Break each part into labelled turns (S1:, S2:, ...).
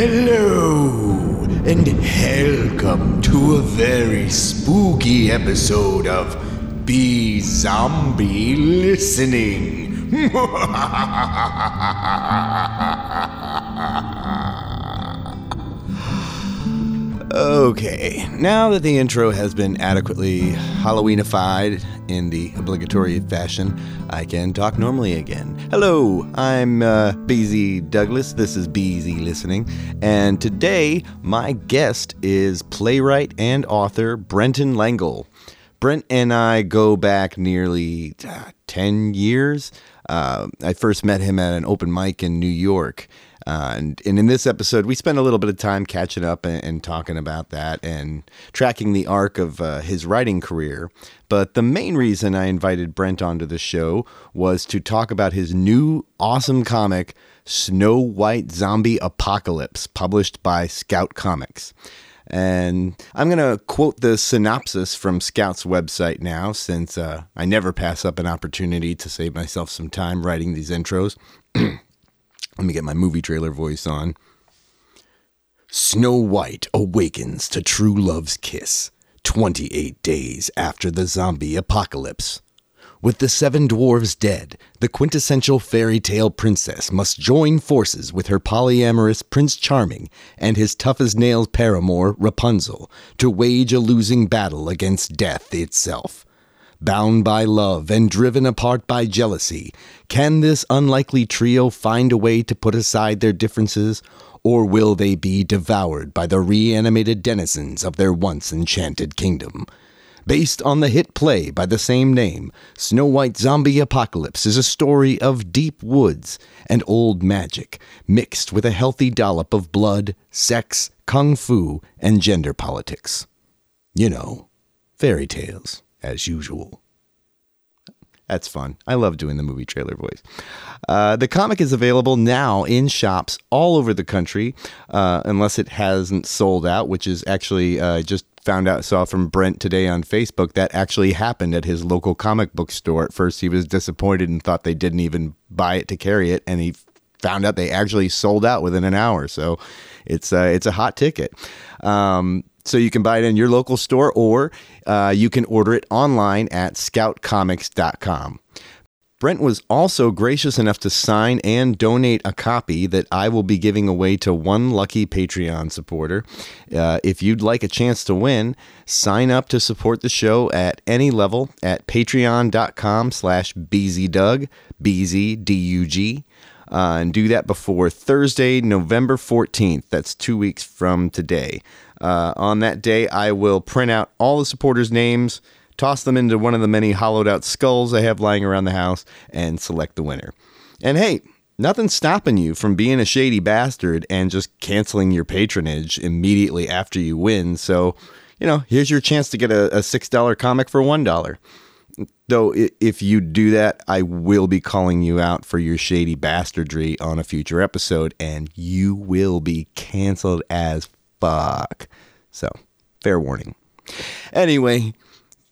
S1: Hello, and welcome to a very spooky episode of Be Zombie Listening. okay, now that the intro has been adequately Halloweenified in the obligatory fashion, I can talk normally again. Hello, I'm uh, BZ Douglas. This is BZ Listening, and today my guest is playwright and author Brenton Lengel. Brent and I go back nearly uh, 10 years. Uh, I first met him at an open mic in New York. Uh, and, and in this episode, we spend a little bit of time catching up and, and talking about that and tracking the arc of uh, his writing career. But the main reason I invited Brent onto the show was to talk about his new awesome comic, Snow White Zombie Apocalypse, published by Scout Comics. And I'm going to quote the synopsis from Scout's website now, since uh, I never pass up an opportunity to save myself some time writing these intros. Let me get my movie trailer voice on. Snow White awakens to true love's kiss 28 days after the zombie apocalypse. With the seven dwarves dead, the quintessential fairy tale princess must join forces with her polyamorous Prince Charming and his tough as nails paramour, Rapunzel, to wage a losing battle against death itself. Bound by love and driven apart by jealousy, can this unlikely trio find a way to put aside their differences, or will they be devoured by the reanimated denizens of their once enchanted kingdom? Based on the hit play by the same name, Snow White Zombie Apocalypse is a story of deep woods and old magic, mixed with a healthy dollop of blood, sex, kung fu, and gender politics. You know, fairy tales as usual. That's fun. I love doing the movie trailer voice. Uh, the comic is available now in shops all over the country, uh, unless it hasn't sold out, which is actually uh, just found out, saw from Brent today on Facebook that actually happened at his local comic book store. At first, he was disappointed and thought they didn't even buy it to carry it, and he found out they actually sold out within an hour. So it's uh, it's a hot ticket. Um, so you can buy it in your local store or uh, you can order it online at scoutcomics.com. Brent was also gracious enough to sign and donate a copy that I will be giving away to one lucky Patreon supporter. Uh, if you'd like a chance to win, sign up to support the show at any level at patreon.com slash bzdug, B-Z-D-U-G. Uh, and do that before Thursday, November 14th. That's two weeks from today. Uh, on that day, I will print out all the supporters' names, toss them into one of the many hollowed out skulls I have lying around the house, and select the winner. And hey, nothing's stopping you from being a shady bastard and just canceling your patronage immediately after you win. So, you know, here's your chance to get a, a $6 comic for $1. Though, if you do that, I will be calling you out for your shady bastardry on a future episode, and you will be canceled as fuck. So, fair warning. Anyway,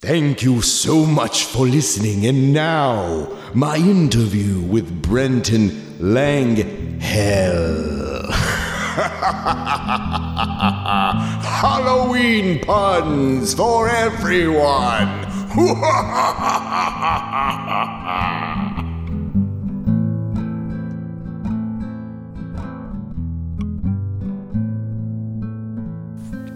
S1: thank you so much for listening. And now, my interview with Brenton Lang Hell. Halloween puns for everyone.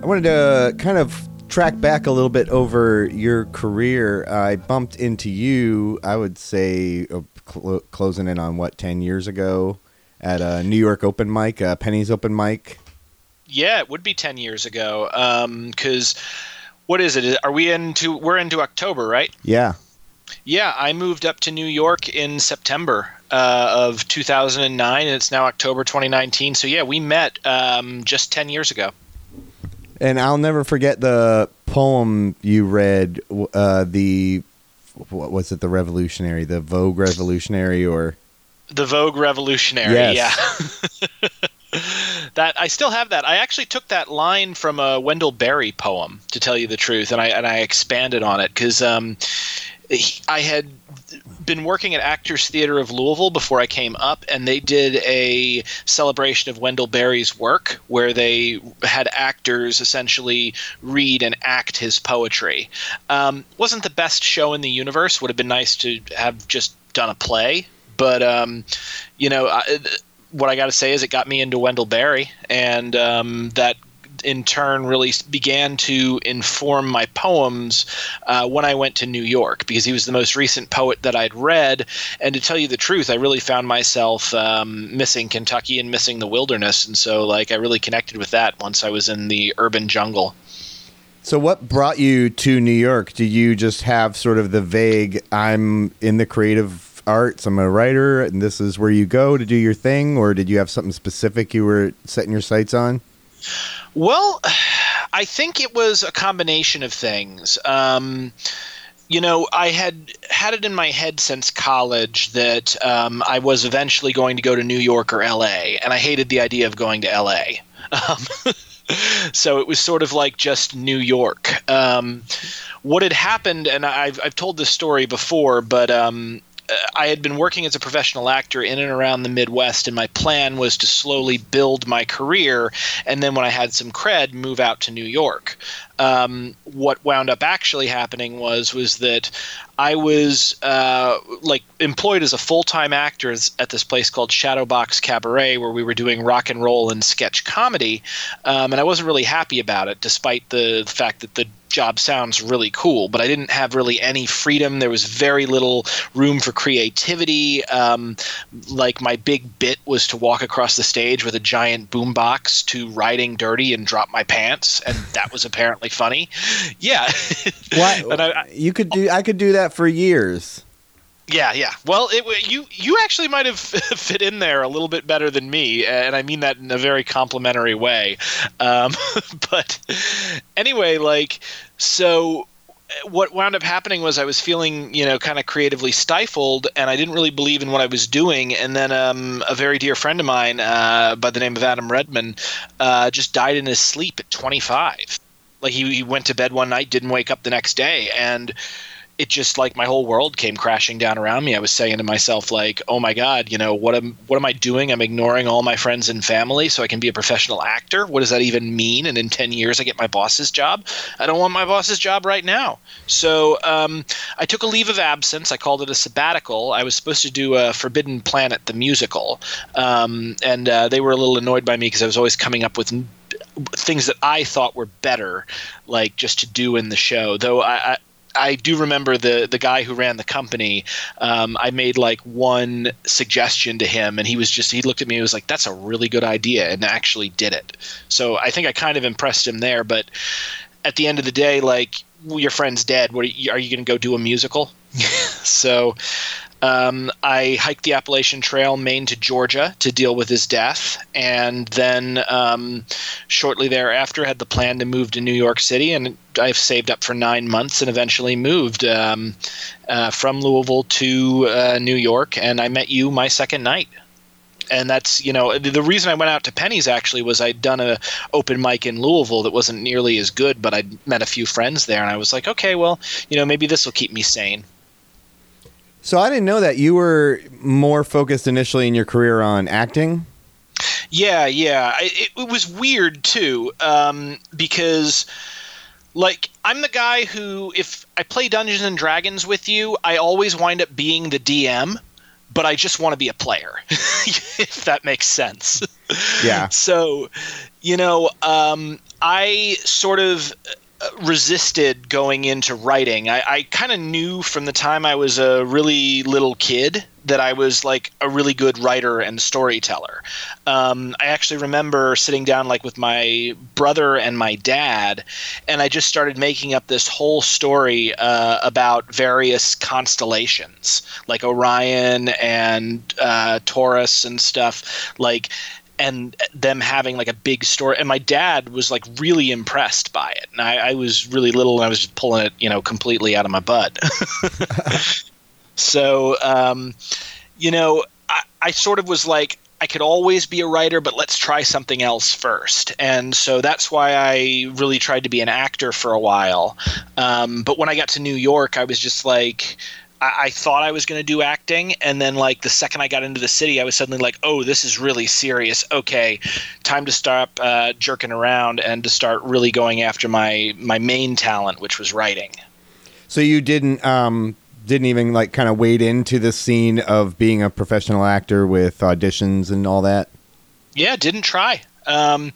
S1: I wanted to kind of track back a little bit over your career. I bumped into you, I would say, uh, cl- closing in on what, 10 years ago at a New York open mic, uh, Penny's open mic.
S2: Yeah, it would be 10 years ago. Because um, what is it? Are we into, we're into October, right?
S1: Yeah.
S2: Yeah, I moved up to New York in September uh, of 2009, and it's now October 2019. So, yeah, we met um, just 10 years ago.
S1: And I'll never forget the poem you read. Uh, the what was it? The Revolutionary, the Vogue Revolutionary, or
S2: the Vogue Revolutionary? Yes. Yeah. that I still have that. I actually took that line from a Wendell Berry poem, to tell you the truth, and I and I expanded on it because um, I had been working at Actors Theater of Louisville before I came up, and they did a celebration of Wendell Berry's work where they had actors essentially read and act his poetry. Um, wasn't the best show in the universe. Would have been nice to have just done a play, but um, you know. I, what I got to say is it got me into Wendell Berry, and um, that in turn really began to inform my poems uh, when I went to New York because he was the most recent poet that I'd read. And to tell you the truth, I really found myself um, missing Kentucky and missing the wilderness. And so, like, I really connected with that once I was in the urban jungle.
S1: So, what brought you to New York? Do you just have sort of the vague, I'm in the creative arts, I'm a writer, and this is where you go to do your thing? Or did you have something specific you were setting your sights on?
S2: Well, I think it was a combination of things. Um, you know, I had had it in my head since college that um, I was eventually going to go to New York or LA, and I hated the idea of going to LA. Um, so it was sort of like just New York. Um, what had happened, and I've, I've told this story before, but um, I had been working as a professional actor in and around the Midwest, and my plan was to slowly build my career, and then when I had some cred, move out to New York. Um, what wound up actually happening was was that I was uh, like employed as a full time actor at this place called Shadowbox Cabaret, where we were doing rock and roll and sketch comedy, um, and I wasn't really happy about it, despite the fact that the job sounds really cool, but I didn't have really any freedom. There was very little room for creativity. Um, like my big bit was to walk across the stage with a giant boombox to "Riding Dirty" and drop my pants, and that was apparently funny. Yeah,
S1: why? I, you could do. I could do that for years.
S2: Yeah, yeah. Well, it, you you actually might have fit in there a little bit better than me, and I mean that in a very complimentary way. Um, but anyway, like so what wound up happening was I was feeling, you know, kind of creatively stifled, and I didn't really believe in what I was doing. And then um, a very dear friend of mine, uh, by the name of Adam Redman, uh, just died in his sleep at 25. Like he, he went to bed one night, didn't wake up the next day, and it just like my whole world came crashing down around me. I was saying to myself like, "Oh my god, you know, what am what am I doing? I'm ignoring all my friends and family so I can be a professional actor. What does that even mean? And in 10 years I get my boss's job? I don't want my boss's job right now." So, um, I took a leave of absence. I called it a sabbatical. I was supposed to do a Forbidden Planet the musical. Um, and uh, they were a little annoyed by me because I was always coming up with things that I thought were better, like just to do in the show. Though I, I do remember the the guy who ran the company. Um, I made like one suggestion to him, and he was just he looked at me and was like, "That's a really good idea," and actually did it. So I think I kind of impressed him there. But at the end of the day, like your friend's dead. What are you, you going to go do a musical? so um, I hiked the Appalachian Trail, Maine to Georgia, to deal with his death, and then um, shortly thereafter had the plan to move to New York City, and I've saved up for nine months and eventually moved um, uh, from Louisville to uh, New York, and I met you my second night. And that's you know the reason I went out to Penny's actually was I'd done a open mic in Louisville that wasn't nearly as good, but I'd met a few friends there, and I was like, okay, well, you know, maybe this will keep me sane.
S1: So I didn't know that you were more focused initially in your career on acting.
S2: Yeah, yeah. It, it was weird too, um, because like I'm the guy who, if I play Dungeons and Dragons with you, I always wind up being the DM, but I just want to be a player, if that makes sense.
S1: Yeah.
S2: so, you know, um, I sort of resisted going into writing. I, I kind of knew from the time I was a really little kid that I was like a really good writer and storyteller. Um, I actually remember sitting down like with my brother and my dad, and I just started making up this whole story uh, about various constellations, like Orion and uh, Taurus and stuff. Like and them having like a big story. And my dad was like really impressed by it, and I, I was really little, and I was just pulling it, you know, completely out of my butt. so, um, you know, I, I sort of was like, I could always be a writer, but let's try something else first. And so that's why I really tried to be an actor for a while. Um, but when I got to New York, I was just like, I, I thought I was going to do acting, and then like the second I got into the city, I was suddenly like, "Oh, this is really serious. Okay, time to stop uh, jerking around and to start really going after my my main talent, which was writing."
S1: So you didn't um, didn't even like kind of wade into the scene of being a professional actor with auditions and all that.
S2: Yeah, didn't try. Um,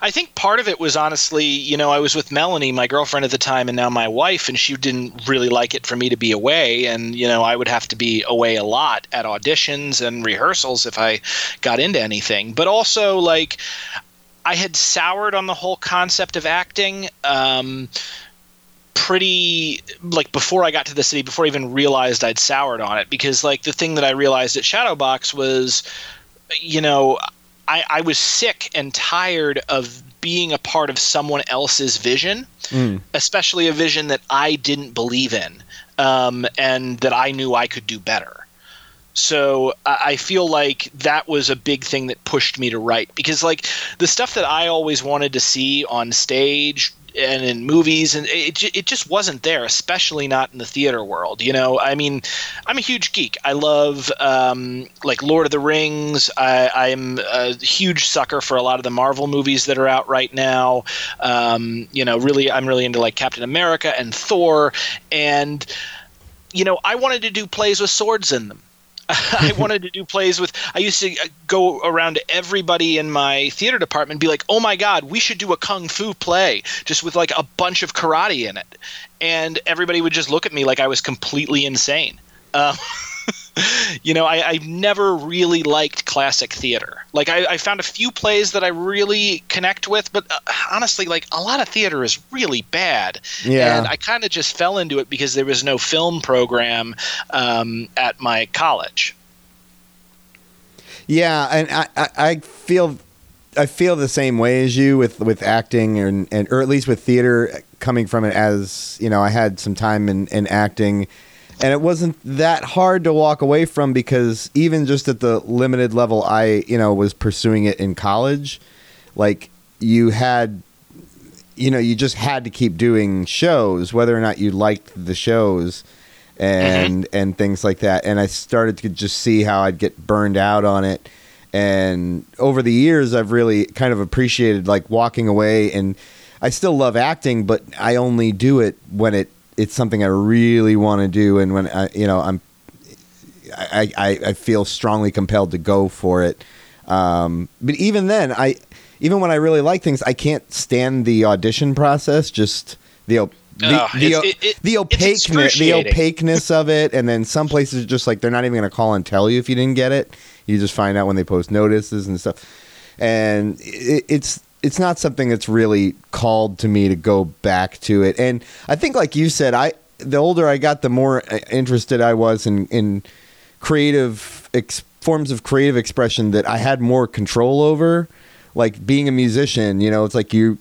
S2: I think part of it was honestly, you know, I was with Melanie, my girlfriend at the time, and now my wife, and she didn't really like it for me to be away. And, you know, I would have to be away a lot at auditions and rehearsals if I got into anything. But also, like, I had soured on the whole concept of acting. Um, pretty like before I got to the city, before I even realized I'd soured on it, because like the thing that I realized at Shadowbox was, you know, I, I was sick and tired of being a part of someone else's vision, mm. especially a vision that I didn't believe in um, and that I knew I could do better. So I feel like that was a big thing that pushed me to write because, like, the stuff that I always wanted to see on stage, and in movies, and it it just wasn't there, especially not in the theater world. You know, I mean, I'm a huge geek. I love um, like Lord of the Rings. I, am a huge sucker for a lot of the Marvel movies that are out right now. Um, you know, really, I'm really into like Captain America and Thor, and you know, I wanted to do plays with swords in them. I wanted to do plays with. I used to uh, go around to everybody in my theater department and be like, "Oh my god, we should do a kung fu play just with like a bunch of karate in it," and everybody would just look at me like I was completely insane. Um, you know, I, I never really liked classic theater. Like, I, I, found a few plays that I really connect with, but uh, honestly, like, a lot of theater is really bad. Yeah. And I kind of just fell into it because there was no film program um, at my college.
S1: Yeah, and I, I, I feel I feel the same way as you with with acting and, and or at least with theater coming from it as you know I had some time in, in acting and it wasn't that hard to walk away from because even just at the limited level I you know was pursuing it in college like you had you know you just had to keep doing shows whether or not you liked the shows and mm-hmm. and things like that. And I started to just see how I'd get burned out on it. And over the years I've really kind of appreciated like walking away. And I still love acting but I only do it when it it's something I really want to do, and when I, you know, I'm, I, I, I feel strongly compelled to go for it. Um, but even then, I, even when I really like things, I can't stand the audition process. Just the the, the, it, it, the opaqueness the opaqueness of it, and then some places are just like they're not even going to call and tell you if you didn't get it. You just find out when they post notices and stuff, and it, it's it's not something that's really called to me to go back to it. And I think, like you said, I the older I got, the more uh, interested I was in in creative ex- forms of creative expression that I had more control over. Like being a musician, you know, it's like you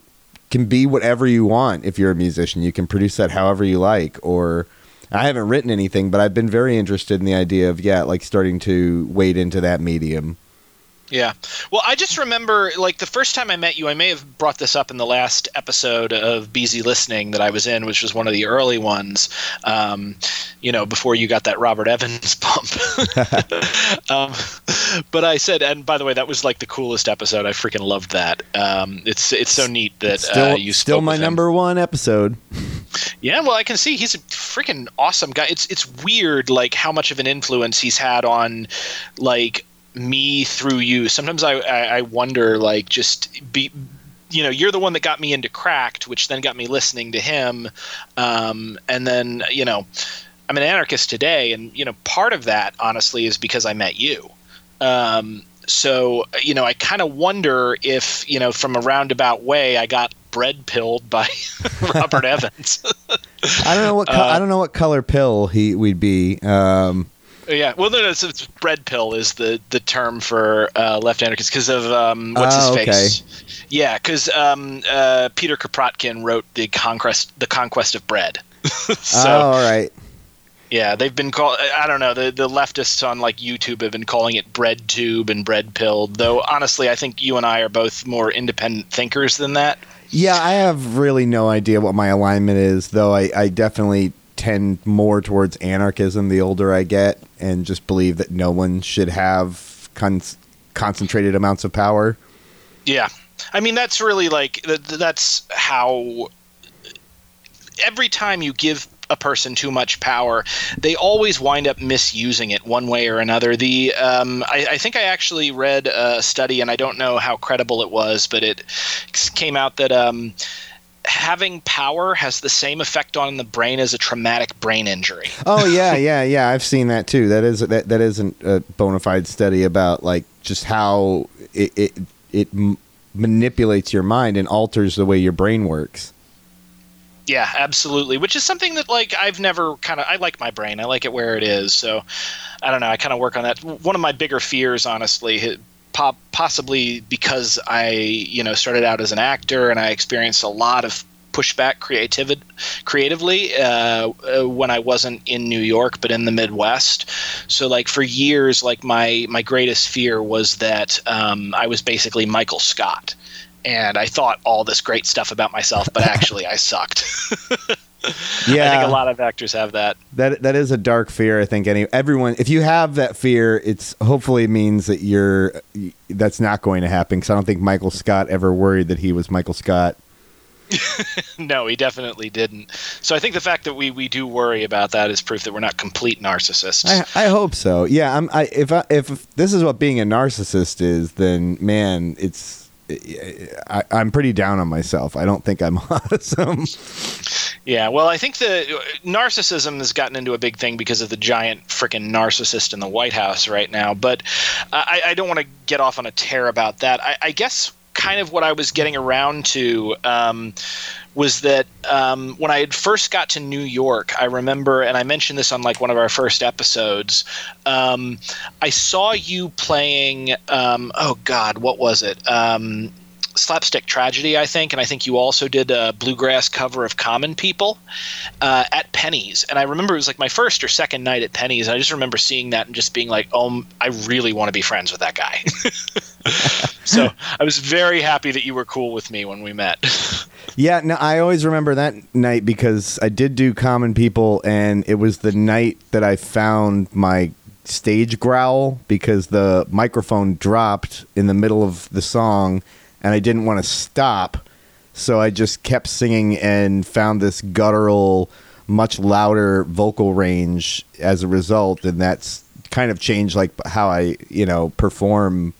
S1: can be whatever you want if you're a musician. You can produce that however you like. Or I haven't written anything, but I've been very interested in the idea of yeah, like starting to wade into that medium.
S2: Yeah. Well, I just remember, like, the first time I met you, I may have brought this up in the last episode of BZ Listening that I was in, which was one of the early ones, um, you know, before you got that Robert Evans bump. um, but I said, and by the way, that was like the coolest episode. I freaking loved that. Um, it's it's so neat that
S1: still,
S2: uh, you
S1: still my number one episode.
S2: Yeah, well, I can see he's a freaking awesome guy. It's it's weird, like how much of an influence he's had on, like me through you. Sometimes I, I, I wonder, like, just be, you know, you're the one that got me into Cracked, which then got me listening to him. Um, and then, you know, I'm an anarchist today, and you know, part of that, honestly, is because I met you. Um, so, you know, I kind of wonder if, you know, from a roundabout way, I got bread pilled by Robert Evans.
S1: I don't know what co- uh, I don't know what color pill he we'd be. Um,
S2: yeah, well, no, no, it's, it's bread pill is the the term for uh, left anarchists because of um, what's his oh, face. Okay. Yeah, because um, uh, Peter Kropotkin wrote the conquest the conquest of bread.
S1: so, oh, all right.
S2: Yeah, they've been called. I don't know. The the leftists on like YouTube have been calling it bread tube and bread pill. Though honestly, I think you and I are both more independent thinkers than that.
S1: Yeah, I have really no idea what my alignment is, though I, I definitely tend more towards anarchism the older I get, and just believe that no one should have con- concentrated amounts of power.
S2: Yeah, I mean that's really like that's how every time you give a person too much power, they always wind up misusing it one way or another. The um, I, I, think I actually read a study, and I don't know how credible it was, but it came out that. Um, having power has the same effect on the brain as a traumatic brain injury.
S1: Oh yeah, yeah, yeah. I've seen that too. That is that that isn't a bona fide study about like just how it it, it m- manipulates your mind and alters the way your brain works.
S2: Yeah, absolutely. Which is something that like I've never kind of I like my brain. I like it where it is. So I don't know. I kind of work on that. One of my bigger fears, honestly, possibly because I you know started out as an actor and I experienced a lot of pushback creatively uh, uh, when I wasn't in New York but in the Midwest. So like for years, like my my greatest fear was that um, I was basically Michael Scott and I thought all this great stuff about myself, but actually I sucked. yeah, I think a lot of actors have that.
S1: That that is a dark fear. I think any everyone, if you have that fear, it's hopefully means that you're that's not going to happen. Because I don't think Michael Scott ever worried that he was Michael Scott.
S2: no, he definitely didn't. So I think the fact that we, we do worry about that is proof that we're not complete narcissists.
S1: I, I hope so. Yeah, I'm. I, if I, if this is what being a narcissist is, then man, it's I, am pretty down on myself. I don't think I'm awesome.
S2: Yeah, well, I think the narcissism has gotten into a big thing because of the giant freaking narcissist in the White House right now. But I, I don't want to get off on a tear about that. I, I guess kind of what I was getting around to um, was that um, when I had first got to New York, I remember, and I mentioned this on like one of our first episodes. Um, I saw you playing. Um, oh God, what was it? Slapstick tragedy, I think, and I think you also did a bluegrass cover of Common People uh, at Penny's. And I remember it was like my first or second night at Penny's. I just remember seeing that and just being like, "Oh, I really want to be friends with that guy." so I was very happy that you were cool with me when we met.
S1: yeah, no, I always remember that night because I did do Common People, and it was the night that I found my stage growl because the microphone dropped in the middle of the song and I didn't want to stop. So I just kept singing and found this guttural, much louder vocal range as a result, and that's kind of changed like how I, you know, perform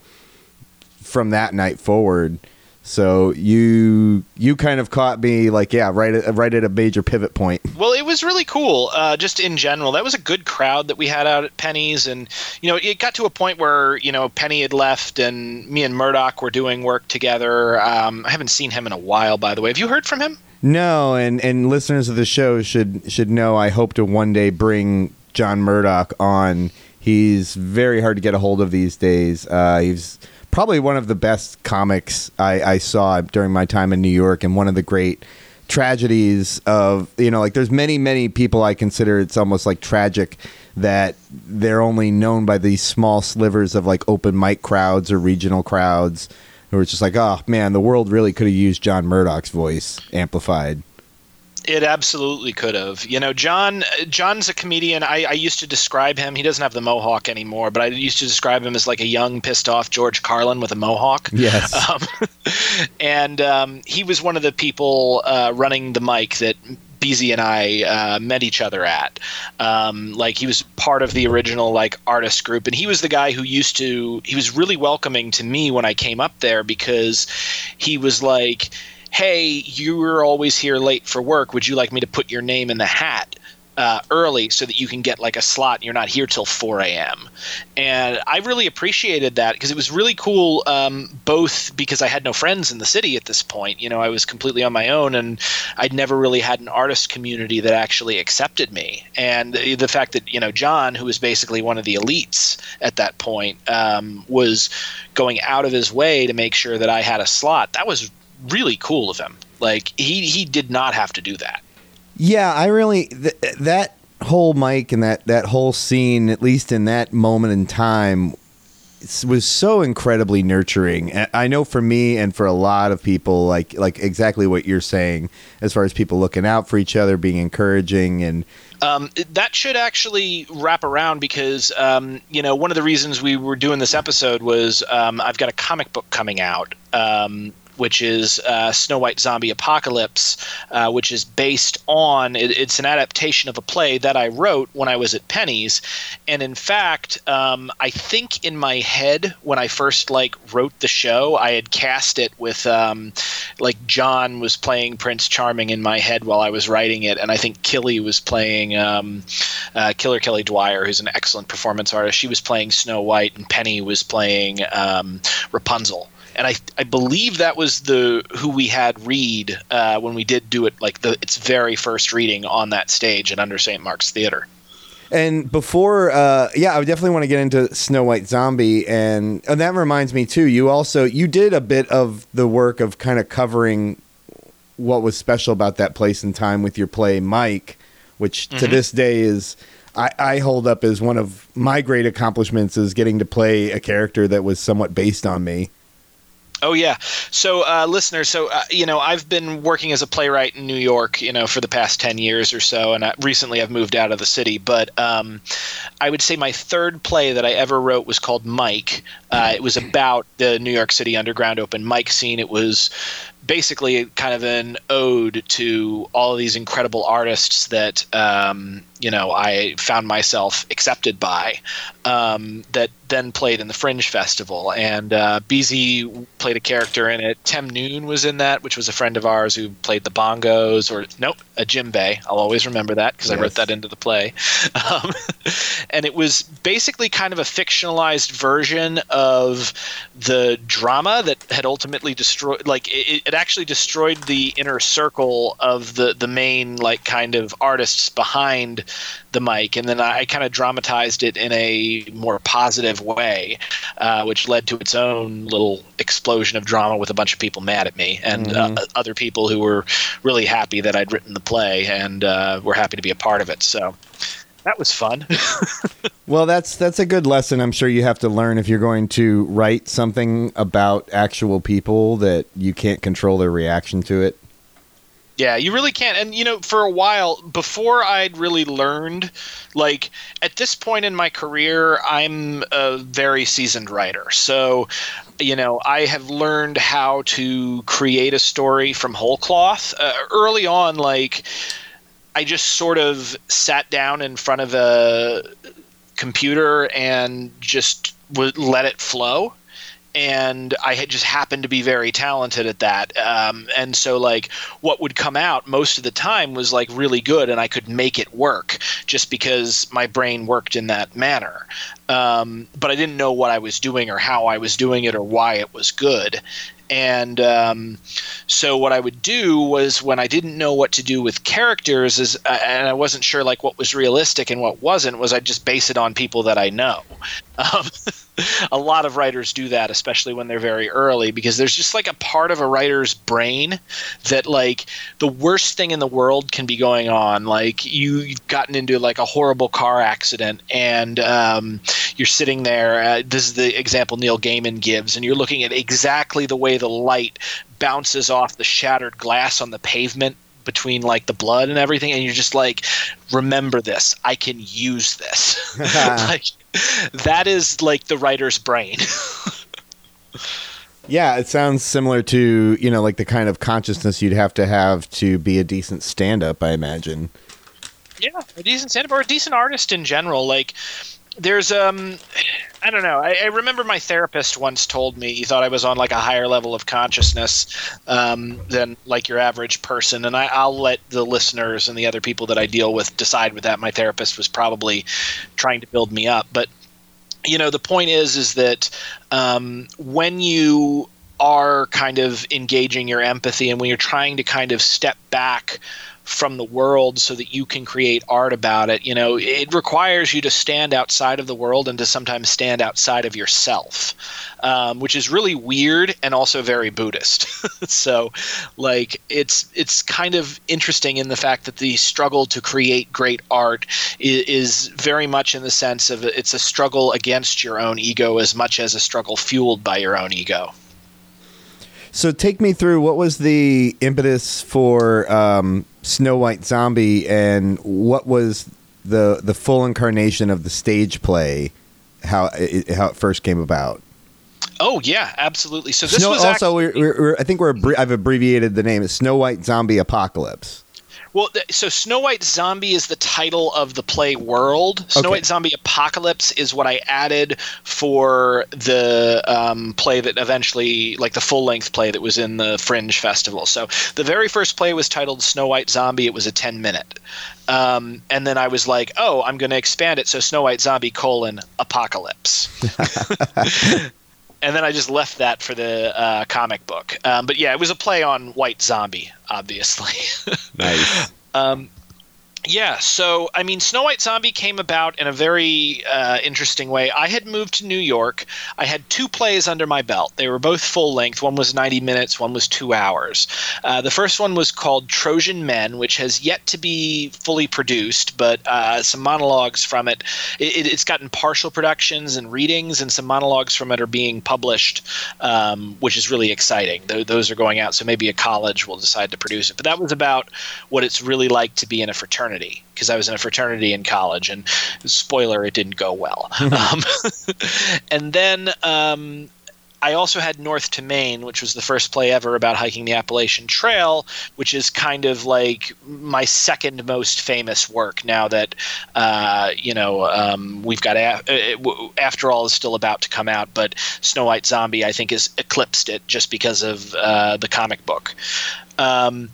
S1: from that night forward. So you you kind of caught me like yeah right at, right at a major pivot point.
S2: Well, it was really cool. Uh, just in general, that was a good crowd that we had out at Penny's, and you know it got to a point where you know Penny had left, and me and Murdoch were doing work together. Um, I haven't seen him in a while, by the way. Have you heard from him?
S1: No, and and listeners of the show should should know. I hope to one day bring John Murdoch on. He's very hard to get a hold of these days. Uh, he's probably one of the best comics I, I saw during my time in New York, and one of the great tragedies of you know like there's many many people I consider it's almost like tragic that they're only known by these small slivers of like open mic crowds or regional crowds who are just like oh man the world really could have used John Murdoch's voice amplified.
S2: It absolutely could have. You know, John. John's a comedian. I, I, used to describe him. He doesn't have the mohawk anymore, but I used to describe him as like a young, pissed off George Carlin with a mohawk.
S1: Yes. Um,
S2: and um, he was one of the people uh, running the mic that Beezy and I uh, met each other at. Um, like he was part of the original like artist group, and he was the guy who used to. He was really welcoming to me when I came up there because he was like hey, you were always here late for work. Would you like me to put your name in the hat? Uh, early so that you can get like a slot and you're not here till 4 a.m. And I really appreciated that because it was really cool, um, both because I had no friends in the city at this point. You know, I was completely on my own and I'd never really had an artist community that actually accepted me. And the fact that, you know, John, who was basically one of the elites at that point, um, was going out of his way to make sure that I had a slot, that was really cool of him. Like he he did not have to do that.
S1: Yeah, I really th- that whole Mike and that that whole scene, at least in that moment in time, was so incredibly nurturing. I know for me and for a lot of people, like like exactly what you're saying, as far as people looking out for each other, being encouraging, and
S2: um, that should actually wrap around because um, you know one of the reasons we were doing this episode was um, I've got a comic book coming out um, which is uh, Snow White Zombie Apocalypse, uh, which is based on it, it's an adaptation of a play that I wrote when I was at Penny's, and in fact, um, I think in my head when I first like wrote the show, I had cast it with um, like John was playing Prince Charming in my head while I was writing it, and I think Killy was playing um, uh, Killer Kelly Dwyer, who's an excellent performance artist. She was playing Snow White, and Penny was playing um, Rapunzel and I I believe that was the who we had read uh, when we did do it like the its very first reading on that stage at Under St. Mark's Theater.
S1: And before, uh, yeah, I definitely want to get into Snow White Zombie, and, and that reminds me too. You also you did a bit of the work of kind of covering what was special about that place and time with your play Mike, which mm-hmm. to this day is I, I, hold up as one of my great accomplishments is getting to play a character that was somewhat based on me.
S2: Oh yeah. So, uh, listeners, so uh, you know, I've been working as a playwright in New York, you know, for the past ten years or so, and I, recently I've moved out of the city. But um, I would say my third play that I ever wrote was called Mike. Uh, it was about the New York City underground open mic scene. It was basically kind of an ode to all of these incredible artists that um, you know I found myself accepted by um, that then played in the Fringe Festival. And uh, BZ played a character in it. Tem Noon was in that, which was a friend of ours who played the bongos, or nope, a djembe. I'll always remember that because yes. I wrote that into the play. Um, and it was basically kind of a fictionalized version of the drama that had ultimately destroyed, like, it, it actually destroyed the inner circle of the, the main, like, kind of artists behind the mic, and then I kind of dramatized it in a more positive way, uh, which led to its own little explosion of drama with a bunch of people mad at me and mm-hmm. uh, other people who were really happy that I'd written the play and uh, were happy to be a part of it. So that was fun.
S1: well, that's that's a good lesson. I'm sure you have to learn if you're going to write something about actual people that you can't control their reaction to it.
S2: Yeah, you really can't. And you know, for a while before I'd really learned, like at this point in my career, I'm a very seasoned writer. So, you know, I have learned how to create a story from whole cloth. Uh, early on, like I just sort of sat down in front of a computer and just would let it flow and I had just happened to be very talented at that. Um, and so, like, what would come out most of the time was like really good, and I could make it work just because my brain worked in that manner. Um, but I didn't know what I was doing or how I was doing it or why it was good. And um, so what I would do was when I didn't know what to do with characters is, uh, and I wasn't sure like what was realistic and what wasn't, was I'd just base it on people that I know. A lot of writers do that, especially when they're very early, because there's just like a part of a writer's brain that like the worst thing in the world can be going on. Like you, you've gotten into like a horrible car accident and um, you're sitting there. Uh, this is the example Neil Gaiman gives, and you're looking at exactly the way the light bounces off the shattered glass on the pavement between like the blood and everything and you're just like remember this i can use this like that is like the writer's brain.
S1: Yeah it sounds similar to you know like the kind of consciousness you'd have to have to be a decent stand-up i imagine.
S2: Yeah a decent stand-up or a decent artist in general. Like there's um I don't know. I, I, remember my therapist once told me he thought I was on like a higher level of consciousness um, than like your average person, and I, will let the listeners and the other people that I deal with decide with that. My therapist was probably trying to build me up, but you know the point is is that um, when you are kind of engaging your empathy and when you're trying to kind of step back from the world so that you can create art about it. You know, it requires you to stand outside of the world and to sometimes stand outside of yourself, um, which is really weird and also very Buddhist. so, like, it's it's kind of interesting in the fact that the struggle to create great art is, is very much in the sense of it's a struggle against your own ego as much as a struggle fueled by your own ego.
S1: So take me through what was the impetus for um, Snow White Zombie, and what was the the full incarnation of the stage play, how it, how it first came about.
S2: Oh yeah, absolutely. So this
S1: Snow,
S2: was
S1: also
S2: actually,
S1: we're, we're, I think we're I've abbreviated the name. It's Snow White Zombie Apocalypse.
S2: Well, th- so Snow White Zombie is the title of the play World. Snow
S1: Okay.
S2: White Zombie Apocalypse is what I added for the um, play that eventually, like the full length play that was in the Fringe Festival. So the very first play was titled Snow White Zombie. It was a 10 minute. Um, and then I was like, oh, I'm going to expand it. So Snow White Zombie colon Apocalypse. and then I just left that for the uh, comic book. Um, but yeah, it was a play on White Zombie, obviously.
S1: Nice.
S2: Um, yeah, so I mean, Snow White Zombie came about in a very uh, interesting way. I had moved to New York. I had two plays under my belt. They were both full length. One was 90 minutes, one was two hours. Uh, the first one was called Trojan Men, which has yet to be fully produced, but uh, some monologues from it. it. It's gotten partial productions and readings, and some monologues from it are being published, um, which is really exciting. Th- those are going out, so maybe a college will decide to produce it. But that was about what it's really like to be in a fraternity because I was in a fraternity in college, and spoiler, it didn't go well. um, and then um, I also had North to Maine, which was the first play ever about hiking the Appalachian Trail, which is kind of like my second most famous work now that, uh, you know, um, we've got a- uh, After All is still about to come out, but Snow White Zombie, I think, has eclipsed it just because of uh, the comic book. Um,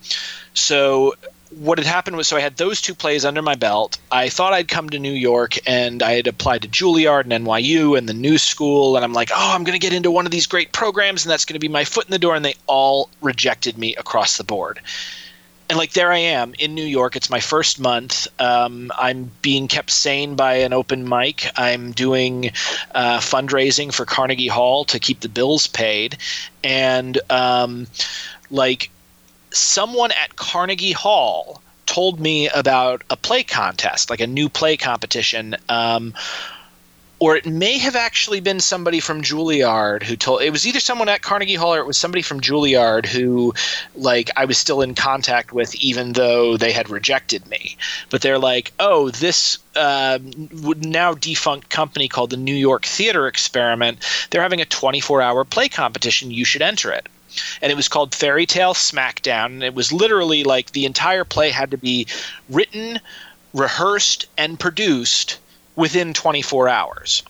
S2: so what had happened was so I had those two plays under my belt. I thought I'd come to New York and I had applied to Juilliard and NYU and the New School and I'm like, "Oh, I'm going to get into one of these great programs and that's going to be my foot in the door." And they all rejected me across the board. And like there I am in New York. It's my first month. Um, I'm being kept sane by an open mic. I'm doing uh, fundraising for Carnegie Hall to keep the bills paid, and um, like someone at Carnegie Hall told me about a play contest, like a new play competition. Um, or it may have actually been somebody from Juilliard who told it was either someone at Carnegie Hall or it was somebody from Juilliard who like I was still in contact with even though they had rejected me. But they're like, "Oh, this uh, now defunct company called the New York Theater Experiment, they're having a 24-hour play competition. You should enter it." And it was called Fairy Tale Smackdown. And it was literally like the entire play had to be written, rehearsed, and produced within 24 hours.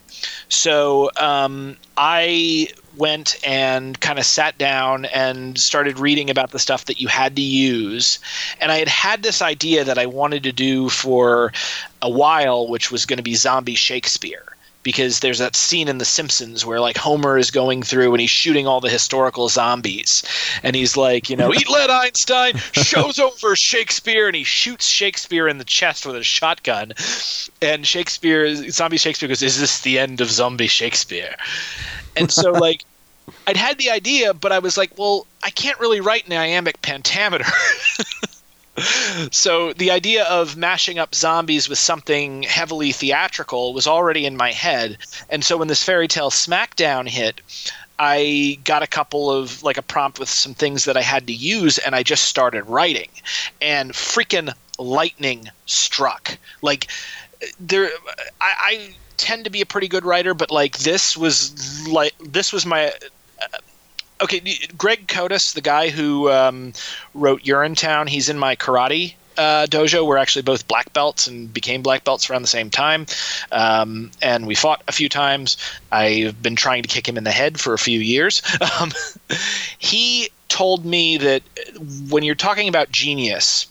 S2: So um, I went and kind of sat down and started reading about the stuff that you had to use. And I had had this idea that I wanted to do for a while, which was going to be zombie Shakespeare because there's that scene in The Simpsons where like Homer is going through and he's shooting all the historical zombies, and he's like, you know, eat lead, Einstein, show's over Shakespeare, and he shoots Shakespeare in the chest with a shotgun, and Shakespeare, zombie Shakespeare goes, "Is this the end of zombie Shakespeare?" And so like. I'd had the idea, but I was like, well, I can't really write in iambic pentameter. so the idea of mashing up zombies with something heavily theatrical was already in my head. And so when this fairy tale smackdown hit i got a couple of like a prompt with some things that i had to use and i just started writing. And freaking lightning struck. Like there i, I tend to be a pretty good writer but like this was like this was my okay, Greg Kotis, the guy who um, wrote Urinetown, he's in my karate uh, dojo. We're actually both black belts and became black belts around the same time. Um, and we fought a few times. I've been trying to kick him in the head for a few years. Um, he told me that when you're talking about genius,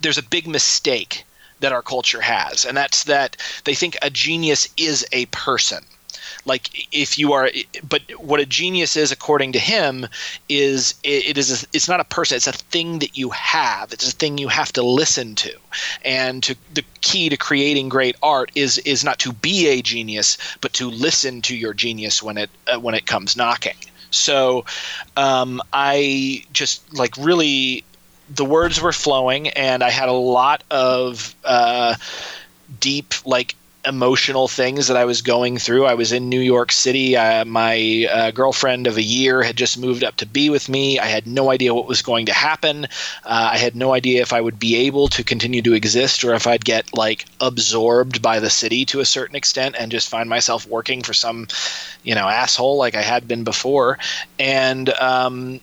S2: there's a big mistake that our culture has, and that's that they think a genius is a person like if you are but what a genius is according to him is it, it is a, it's not a person it's a thing that you have. It's a thing you have to listen to. And to the key to creating great art is is not to be a genius but to listen to your genius when it uh, when it comes knocking. So um, i just like really the words were flowing and i had a lot of uh, deep like emotional things that I was going through. I was in New York City. Uh, my uh, girlfriend of a year had just moved up to be with me. I had no idea what was going to happen. Uh, I had no idea if I would be able to continue to exist or if I'd get like absorbed by the city to a certain extent and just find myself working for some, you know, asshole like I had been before. And, um,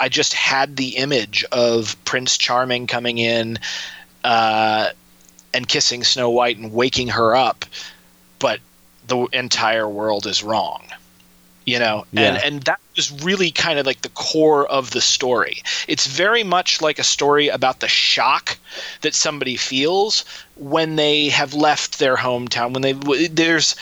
S2: I just had the image of Prince Charming coming in, uh, and kissing Snow White and waking her up, but the entire world is wrong. You know, yeah. and and that was really kind of like the core of the story. It's very much like a story about the shock that somebody feels when they have left their hometown. When they there's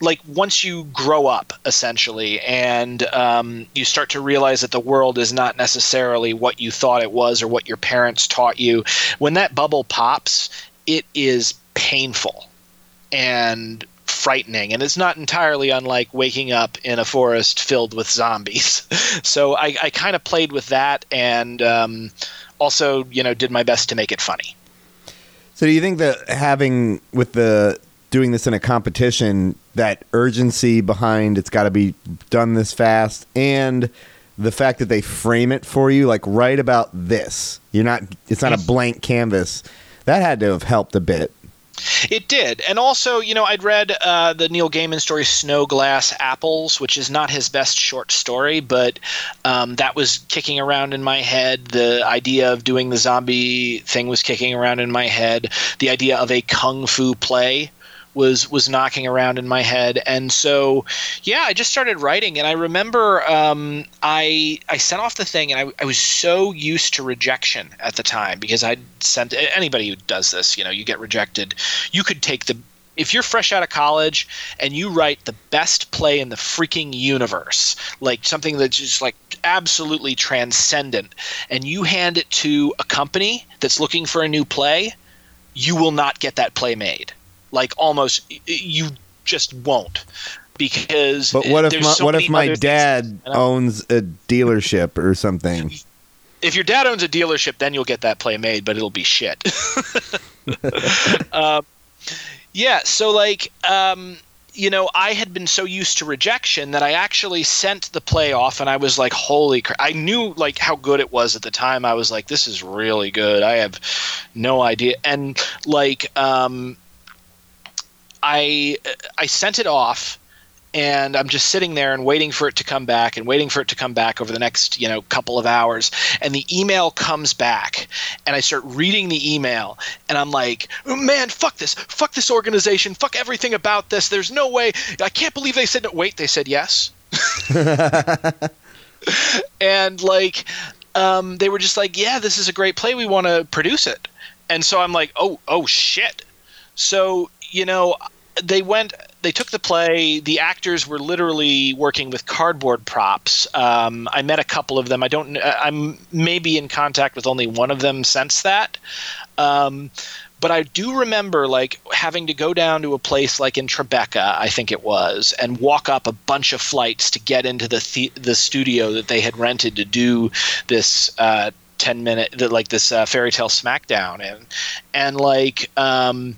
S2: like once you grow up essentially and um, you start to realize that the world is not necessarily what you thought it was or what your parents taught you when that bubble pops it is painful and frightening and it's not entirely unlike waking up in a forest filled with zombies. So i, I kind of played with that and um, also you know did my best to make it funny.
S1: So do you think that having with the doing this in a competition that urgency behind it's got to be done this fast and the fact that they frame it for you like right about this you're not it's not a blank canvas that had to have helped a bit.
S2: It did, and also, you know, I'd read uh, the Neil Gaiman story "Snow Glass Apples," which is not his best short story, but um, that was kicking around in my head. The idea of doing the zombie thing was kicking around in my head. The idea of a kung fu play was was knocking around in my head. And so yeah i just started writing. And i remember um, i i sent off the thing and I, I was so used to rejection at the time because i'd sent anybody who does this you know you get rejected. You could take the if you're fresh out of college and you write the best play in the freaking universe, like something that's just like absolutely transcendent, and you hand it to a company that's looking for a new play, you will not get that play made like almost you just won't because
S1: but what if my, so what if my dad owns a dealership or something
S2: if your dad owns a dealership then you'll get that play made but it'll be shit um, yeah so like um, you know, I had been so used to rejection that I actually sent the play off and I was like, holy crap. I knew like how good it was at the time. I was like, this is really good. I have no idea. And like, um, I I sent it off and I'm just sitting there and waiting for it to come back and waiting for it to come back over the next, you know, couple of hours. And the email comes back and I start reading the email and I'm like, man, fuck this. Fuck this organization. Fuck everything about this. There's no way. I can't believe they said no. Wait, they said yes. and like, um, they were just like, yeah, this is a great play. We want to produce it. And so I'm like, oh, oh shit. So you know, they went they took the play. The actors were literally working with cardboard props. Um, i met a couple of them. I don't i'm maybe in contact with only one of them since that. Um, but i do remember like having to go down to a place like in tribeca i think it was and walk up a bunch of flights to get into the the, the studio that they had rented to do this uh, 10 minute like this uh, fairy tale smackdown and and like um,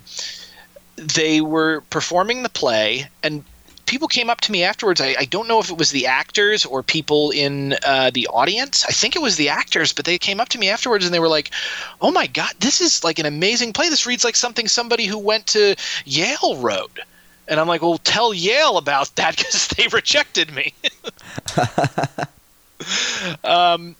S2: they were performing the play and people came up to me afterwards. I, I, don't know if it was the actors or people in uh, the audience. I think it was the actors, but they came up to me afterwards and they were like, "Oh my god, this is like an amazing play. This reads like something somebody who went to Yale wrote." And I'm like, "Well, tell Yale about that because they rejected me." um,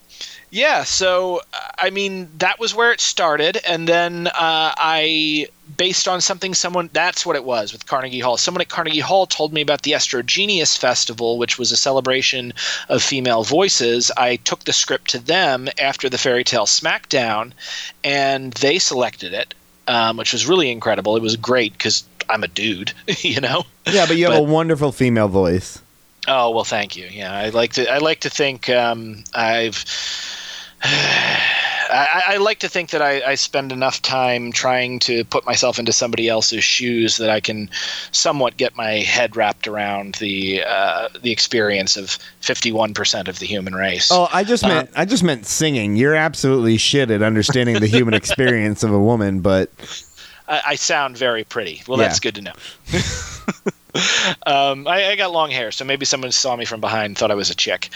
S2: yeah, so I mean that was where it started, and then uh, I, based on something someone that's what it was with Carnegie Hall. Someone at Carnegie Hall told me about the Estrogenius Festival, which was a celebration of female voices. I took the script to them after the Fairy Tale Smackdown, and they selected it, um, which was really incredible. It was great because I'm a dude, you know.
S1: Yeah, but you have but, a wonderful female voice.
S2: Oh well, thank you. Yeah, I like to I like to think um, I've. I, I, like to think that I, I, spend enough time trying to put myself into somebody else's shoes that I can somewhat get my head wrapped around the uh, the experience of fifty one percent of the human race.
S1: Oh, I just meant uh, I just meant singing. You're absolutely shit at understanding the human experience of a woman, but
S2: I, I sound very pretty. Well, yeah. that's good to know. um, I, I, got long hair, so maybe someone saw me from behind and thought I was a chick.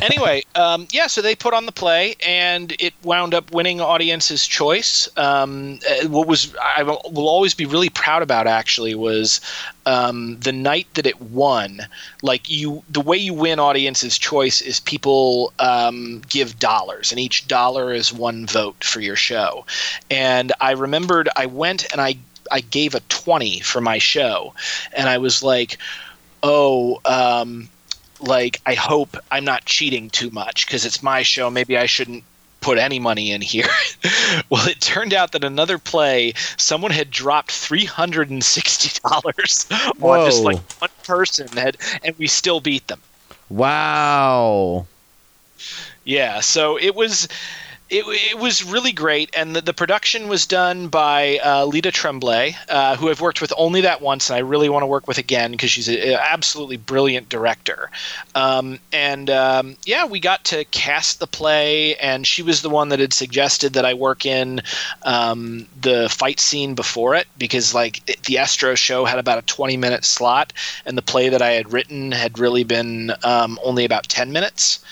S2: Anyway, um, yeah, so they put on the play, and it wound up winning audience's choice. Um, uh, what was I will always be really proud about actually was um, the night that it won. Like you, the way you win audience's choice is people um, give dollars, and each dollar is one vote for your show. And I remembered I went and I I gave a 20 for my show, and I was like, oh, um, like I hope I'm not cheating too much because it's my show. Maybe I shouldn't put any money in here. well, it turned out that another play, someone had dropped three hundred and sixty dollars on just like one person, had, and we still beat them.
S1: Wow.
S2: Yeah, so it was it, it was really great, and the, the production was done by uh, Lita Tremblay, uh, who I've worked with only that once, and I really want to work with again because she's an absolutely brilliant director. Um, and um, yeah, we got to cast the play, and she was the one that had suggested that I work in um, the fight scene before it because like the Estro show had about a 20 minute slot, and the play that I had written had really been um, only about 10 minutes.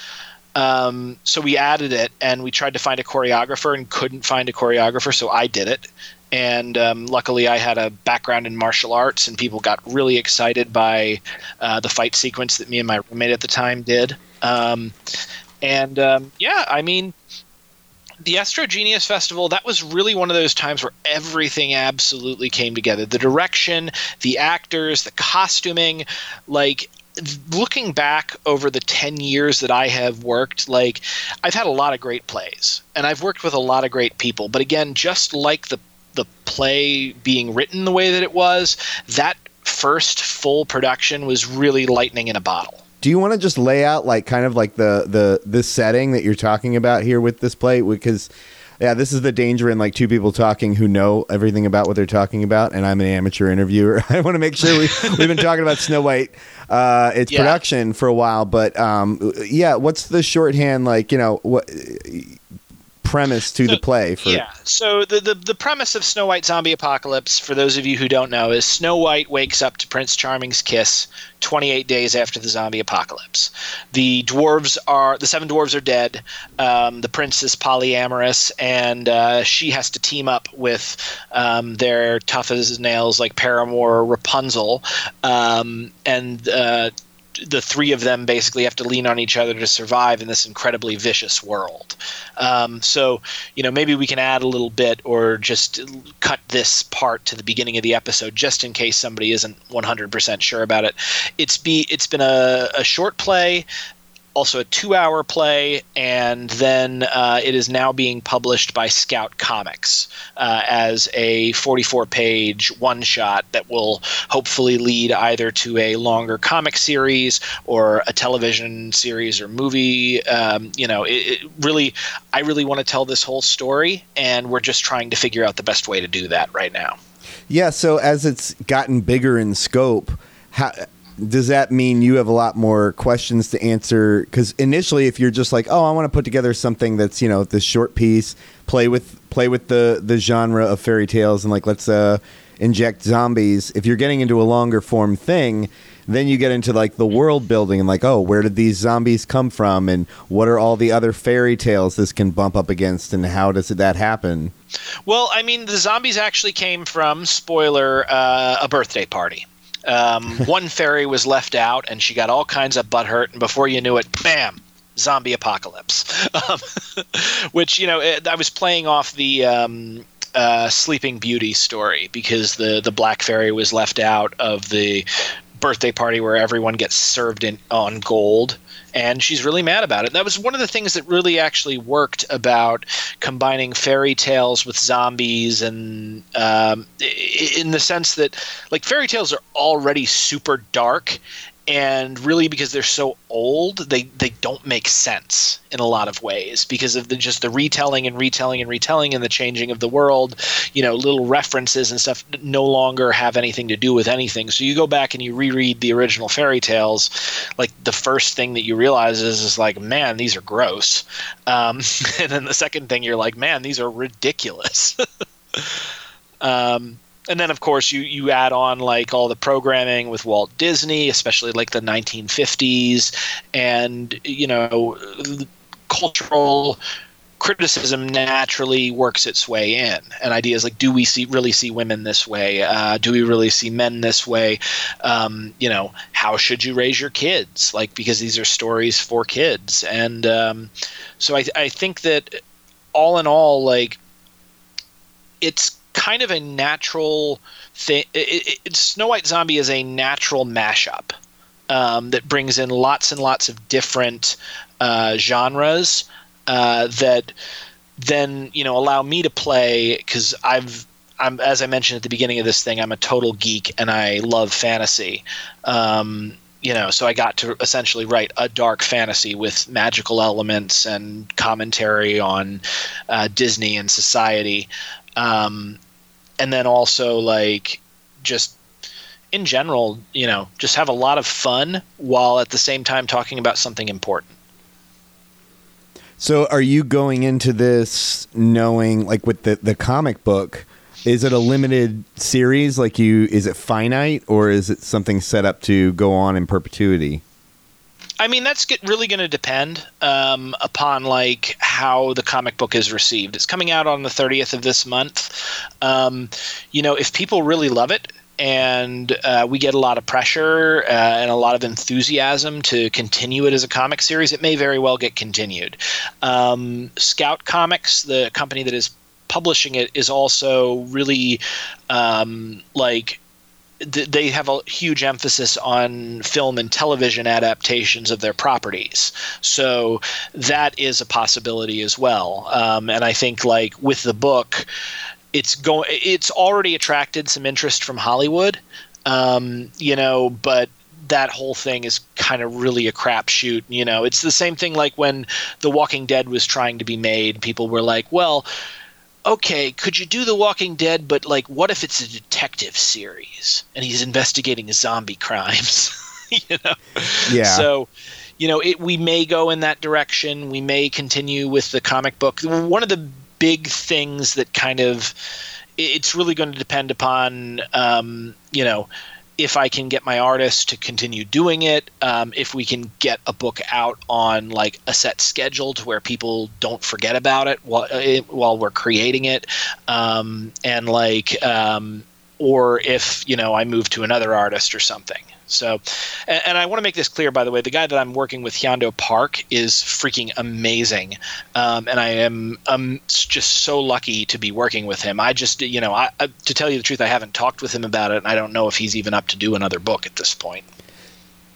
S2: Um, so we added it and we tried to find a choreographer and couldn't find a choreographer, so I did it. And um, luckily, I had a background in martial arts, and people got really excited by uh, the fight sequence that me and my roommate at the time did. Um, and um, yeah, I mean, the Estro Genius Festival, that was really one of those times where everything absolutely came together. The direction, the actors, the costuming, like looking back over the 10 years that I have worked, like I've had a lot of great plays and I've worked with a lot of great people. But again, just like the the play being written the way that it was, that first full production was really lightning in a bottle.
S1: Do you want to just lay out like kind of like the the the setting that you're talking about here with this play because yeah, this is the danger in like two people talking who know everything about what they're talking about, and I'm an amateur interviewer. I want to make sure we we've been talking about Snow White, uh, its yeah. production for a while, but um, yeah, what's the shorthand like? You know what? Premise to so, the play for
S2: yeah. So the, the the premise of snow white zombie apocalypse for those of you who don't know is snow white wakes up to prince charming's kiss 28 days after the zombie apocalypse. The dwarves are the seven dwarves are dead. Um, the prince is polyamorous and uh, she has to team up with um, their tough as nails like paramour rapunzel. Um, and uh, the three of them basically have to lean on each other to survive in this incredibly vicious world. Um, so, you know, maybe we can add a little bit or just cut this part to the beginning of the episode just in case somebody isn't 100% sure about it. It's be it's been a, a short play also a two hour play, and then uh, it is now being published by Scout Comics uh, as a 44 page one shot that will hopefully lead either to a longer comic series or a television series or movie. Um, you know, it, it really, I really want to tell this whole story, and we're just trying to figure out the best way to do that right now.
S1: Yeah, so as it's gotten bigger in scope, how does that mean you have a lot more questions to answer? Because initially, if you're just like, oh, I want to put together something that's you know this short piece, play with play with the the genre of fairy tales, and like let's uh, inject zombies. If you're getting into a longer form thing, then you get into like the world building and like, oh, where did these zombies come from, and what are all the other fairy tales this can bump up against, and how does that happen?
S2: Well, I mean, the zombies actually came from spoiler uh, a birthday party. Um, one fairy was left out, and she got all kinds of butt hurt, and before you knew it, bam, zombie apocalypse. Um, which you know, I was playing off the. Um, uh, Sleeping Beauty story because the the black fairy was left out of the birthday party where everyone gets served in on gold and she's really mad about it. That was one of the things that really actually worked about combining fairy tales with zombies, and um, in the sense that like fairy tales are already super dark, and really because they're so old they they don't make sense in a lot of ways because of the just the retelling and retelling and retelling and the changing of the world. You know little references and stuff no longer have anything to do with anything. So you go back and you reread the original fairy tales like the first thing that you realize is, is like man these are gross. Um, and then the second thing you're like man these are ridiculous. Um, and then of course you you add on like all the programming with Walt Disney, especially like the 1950s, and you know cultural criticism naturally works its way in. And ideas like do we see really see women this way? Uh, do we really see men this way? Um, you know how should you raise your kids? Like because these are stories for kids. And um, so I, I think that all in all like it's kind of a natural thing. Snow White Zombie is a natural mashup um, that brings in lots and lots of different uh, genres uh, that then you know allow me to play because I've I'm as I mentioned at the beginning of this thing I'm a total geek and I love fantasy. Um, you know, so I got to essentially write a dark fantasy with magical elements and commentary on uh, Disney and society um, and then also like just in general, you know, just have a lot of fun while at the same time talking about something important.
S1: So, are you going into this knowing, like, with the the comic book? Is it a limited series? Like, you is it finite, or is it something set up to go on in perpetuity?
S2: I mean, that's get, really going to depend um, upon like how the comic book is received. It's coming out on the 30th of this month. Um, you know, if people really love it, and uh, we get a lot of pressure uh, and a lot of enthusiasm to continue it as a comic series, it may very well get continued. Um, Scout Comics, the company that is publishing it, is also really um, like they have a huge emphasis on film and television adaptations of their properties. So that is a possibility as well. Um, and I think like with the book, it's going. It's already attracted some interest from Hollywood. Um, you know, but that whole thing is kind of really a crapshoot. You know, it's the same thing like when The Walking Dead was trying to be made. People were like, well okay, could you do The Walking Dead, but like, what if it's a detective series and he's investigating zombie crimes? you know?
S1: Yeah.
S2: So, you know, it, we may go in that direction. We may continue with the comic book. One of the big things that kind of it's really going to depend upon, um, you know, if I can get my artist to continue doing it, um, if we can get a book out on like a set schedule to where people don't forget about it while, uh, while we're creating it, um, and like, um, or if you know I move to another artist or something. So, and, and I want to make this clear, by the way, the guy that I'm working with, Hyeondo Park, is freaking amazing, um, and I am just so lucky to be working with him. I just, you know, I, I, to tell you the truth, I haven't talked with him about it, and I don't know if he's even up to do another book at this point.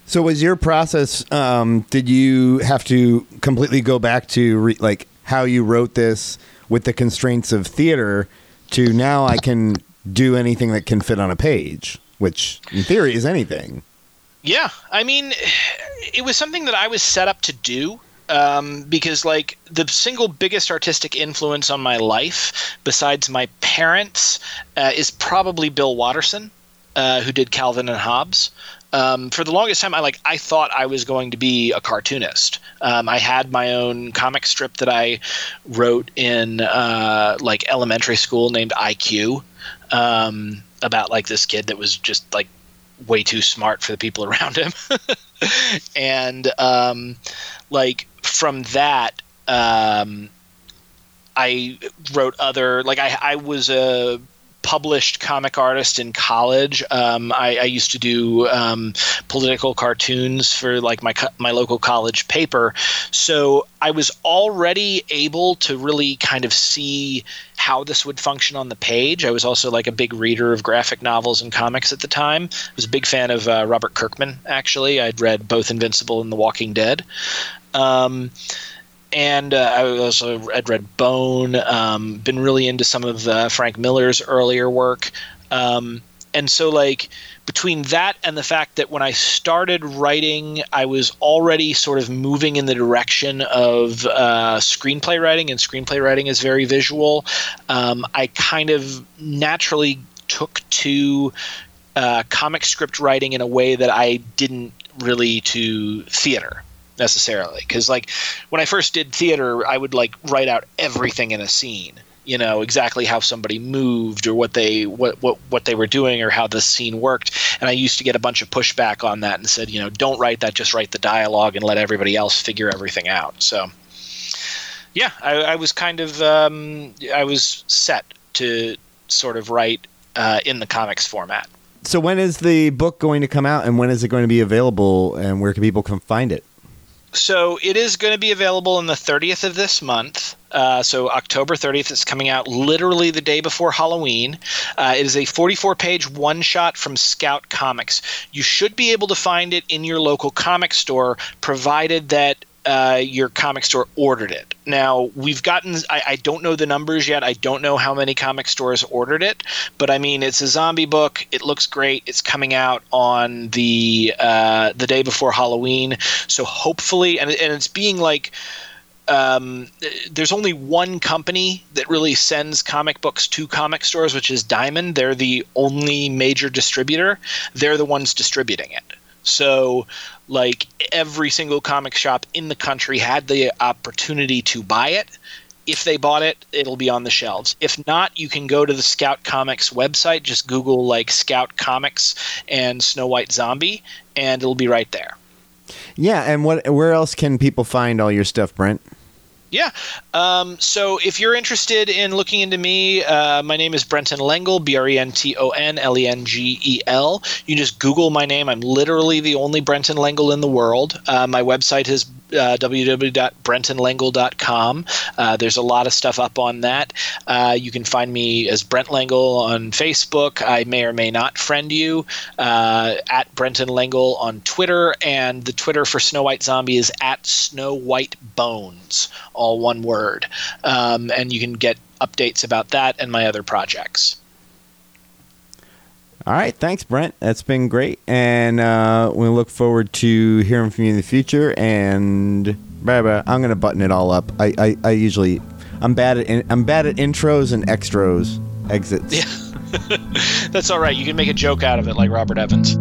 S1: So, was your process? Um, did you have to completely go back to re- like how you wrote this with the constraints of theater to now I can do anything that can fit on a page? Which in theory is anything.
S2: Yeah, I mean, it was something that I was set up to do um, because, like, the single biggest artistic influence on my life, besides my parents, uh, is probably Bill Watterson, uh, who did Calvin and Hobbes. Um, for the longest time, I like I thought I was going to be a cartoonist. Um, I had my own comic strip that I wrote in uh, like elementary school named IQ. Um, about like this kid that was just like way too smart for the people around him. And um, like from that um, i wrote other like I, I was a published comic artist in college. Um, I, I, used to do um, political cartoons for like my my local college paper, so I was already able to really kind of see how this would function on the page. I was also like a big reader of graphic novels and comics at the time. I was a big fan of uh, Robert Kirkman. Actually, I'd read both Invincible and The Walking Dead. Um, and uh, I also had read Bone. Um, been really into some of uh, Frank Miller's earlier work, um, and so like between that and the fact that when I started writing, I was already sort of moving in the direction of uh, screenplay writing, and screenplay writing is very visual. Um, I kind of naturally took to uh, comic script writing in a way that I didn't really to theater necessarily. Because like when i first did theater i would like write out everything in a scene you know exactly how somebody moved or what they what, what what they were doing or how the scene worked. And i used to get a bunch of pushback on that and said you know don't write that just write the dialogue and let everybody else figure everything out. So yeah i, I was kind of um, i was set to sort of write uh, in the comics format.
S1: So when is the book going to come out, and when is it going to be available, and where can people come find it?
S2: So it is going to be available on the 30th of this month. Uh, so October 30th, it's coming out literally the day before Halloween. Uh, it is a 44 page one shot from Scout Comics. You should be able to find it in your local comic store, provided that uh, your comic store ordered it. Now, we've gotten, I, I, don't know the numbers yet. I don't know how many comic stores ordered it, but I mean, it's a zombie book. It looks great. It's coming out on the uh, the day before Halloween. So hopefully, and, and it's being like, um, there's only one company that really sends comic books to comic stores, which is Diamond. They're the only major distributor. They're the ones distributing it. So, like every single comic shop in the country had the opportunity to buy it. If they bought it, it'll be on the shelves. If not, you can go to the Scout Comics website. Just Google like Scout Comics and Snow White Zombie, and it'll be right there.
S1: Yeah, and what? Where else can people find all your stuff, Brent?
S2: Yeah. Um, so if you're interested in looking into me, uh, my name is Brenton Lengel, B R E N T O N L E N G E L. You just Google my name. I'm literally the only Brenton Lengel in the world. Uh, my website is uh, www.brentonlengel.com. Uh, there's a lot of stuff up on that. Uh, you can find me as Brent Lengel on Facebook. I may or may not friend you uh, at Brenton Lengel on Twitter, and the Twitter for Snow White Zombie is at Snow White Bones, all one word. Um, and you can get updates about that and my other projects.
S1: All right, thanks, Brent. That's been great, and uh, we look forward to hearing from you in the future. And blah, blah, I'm gonna button it all up. I, I, I usually, I'm bad at in, I'm bad at intros and extros, exits.
S2: Yeah, that's all right. You can make a joke out of it, like Robert Evans.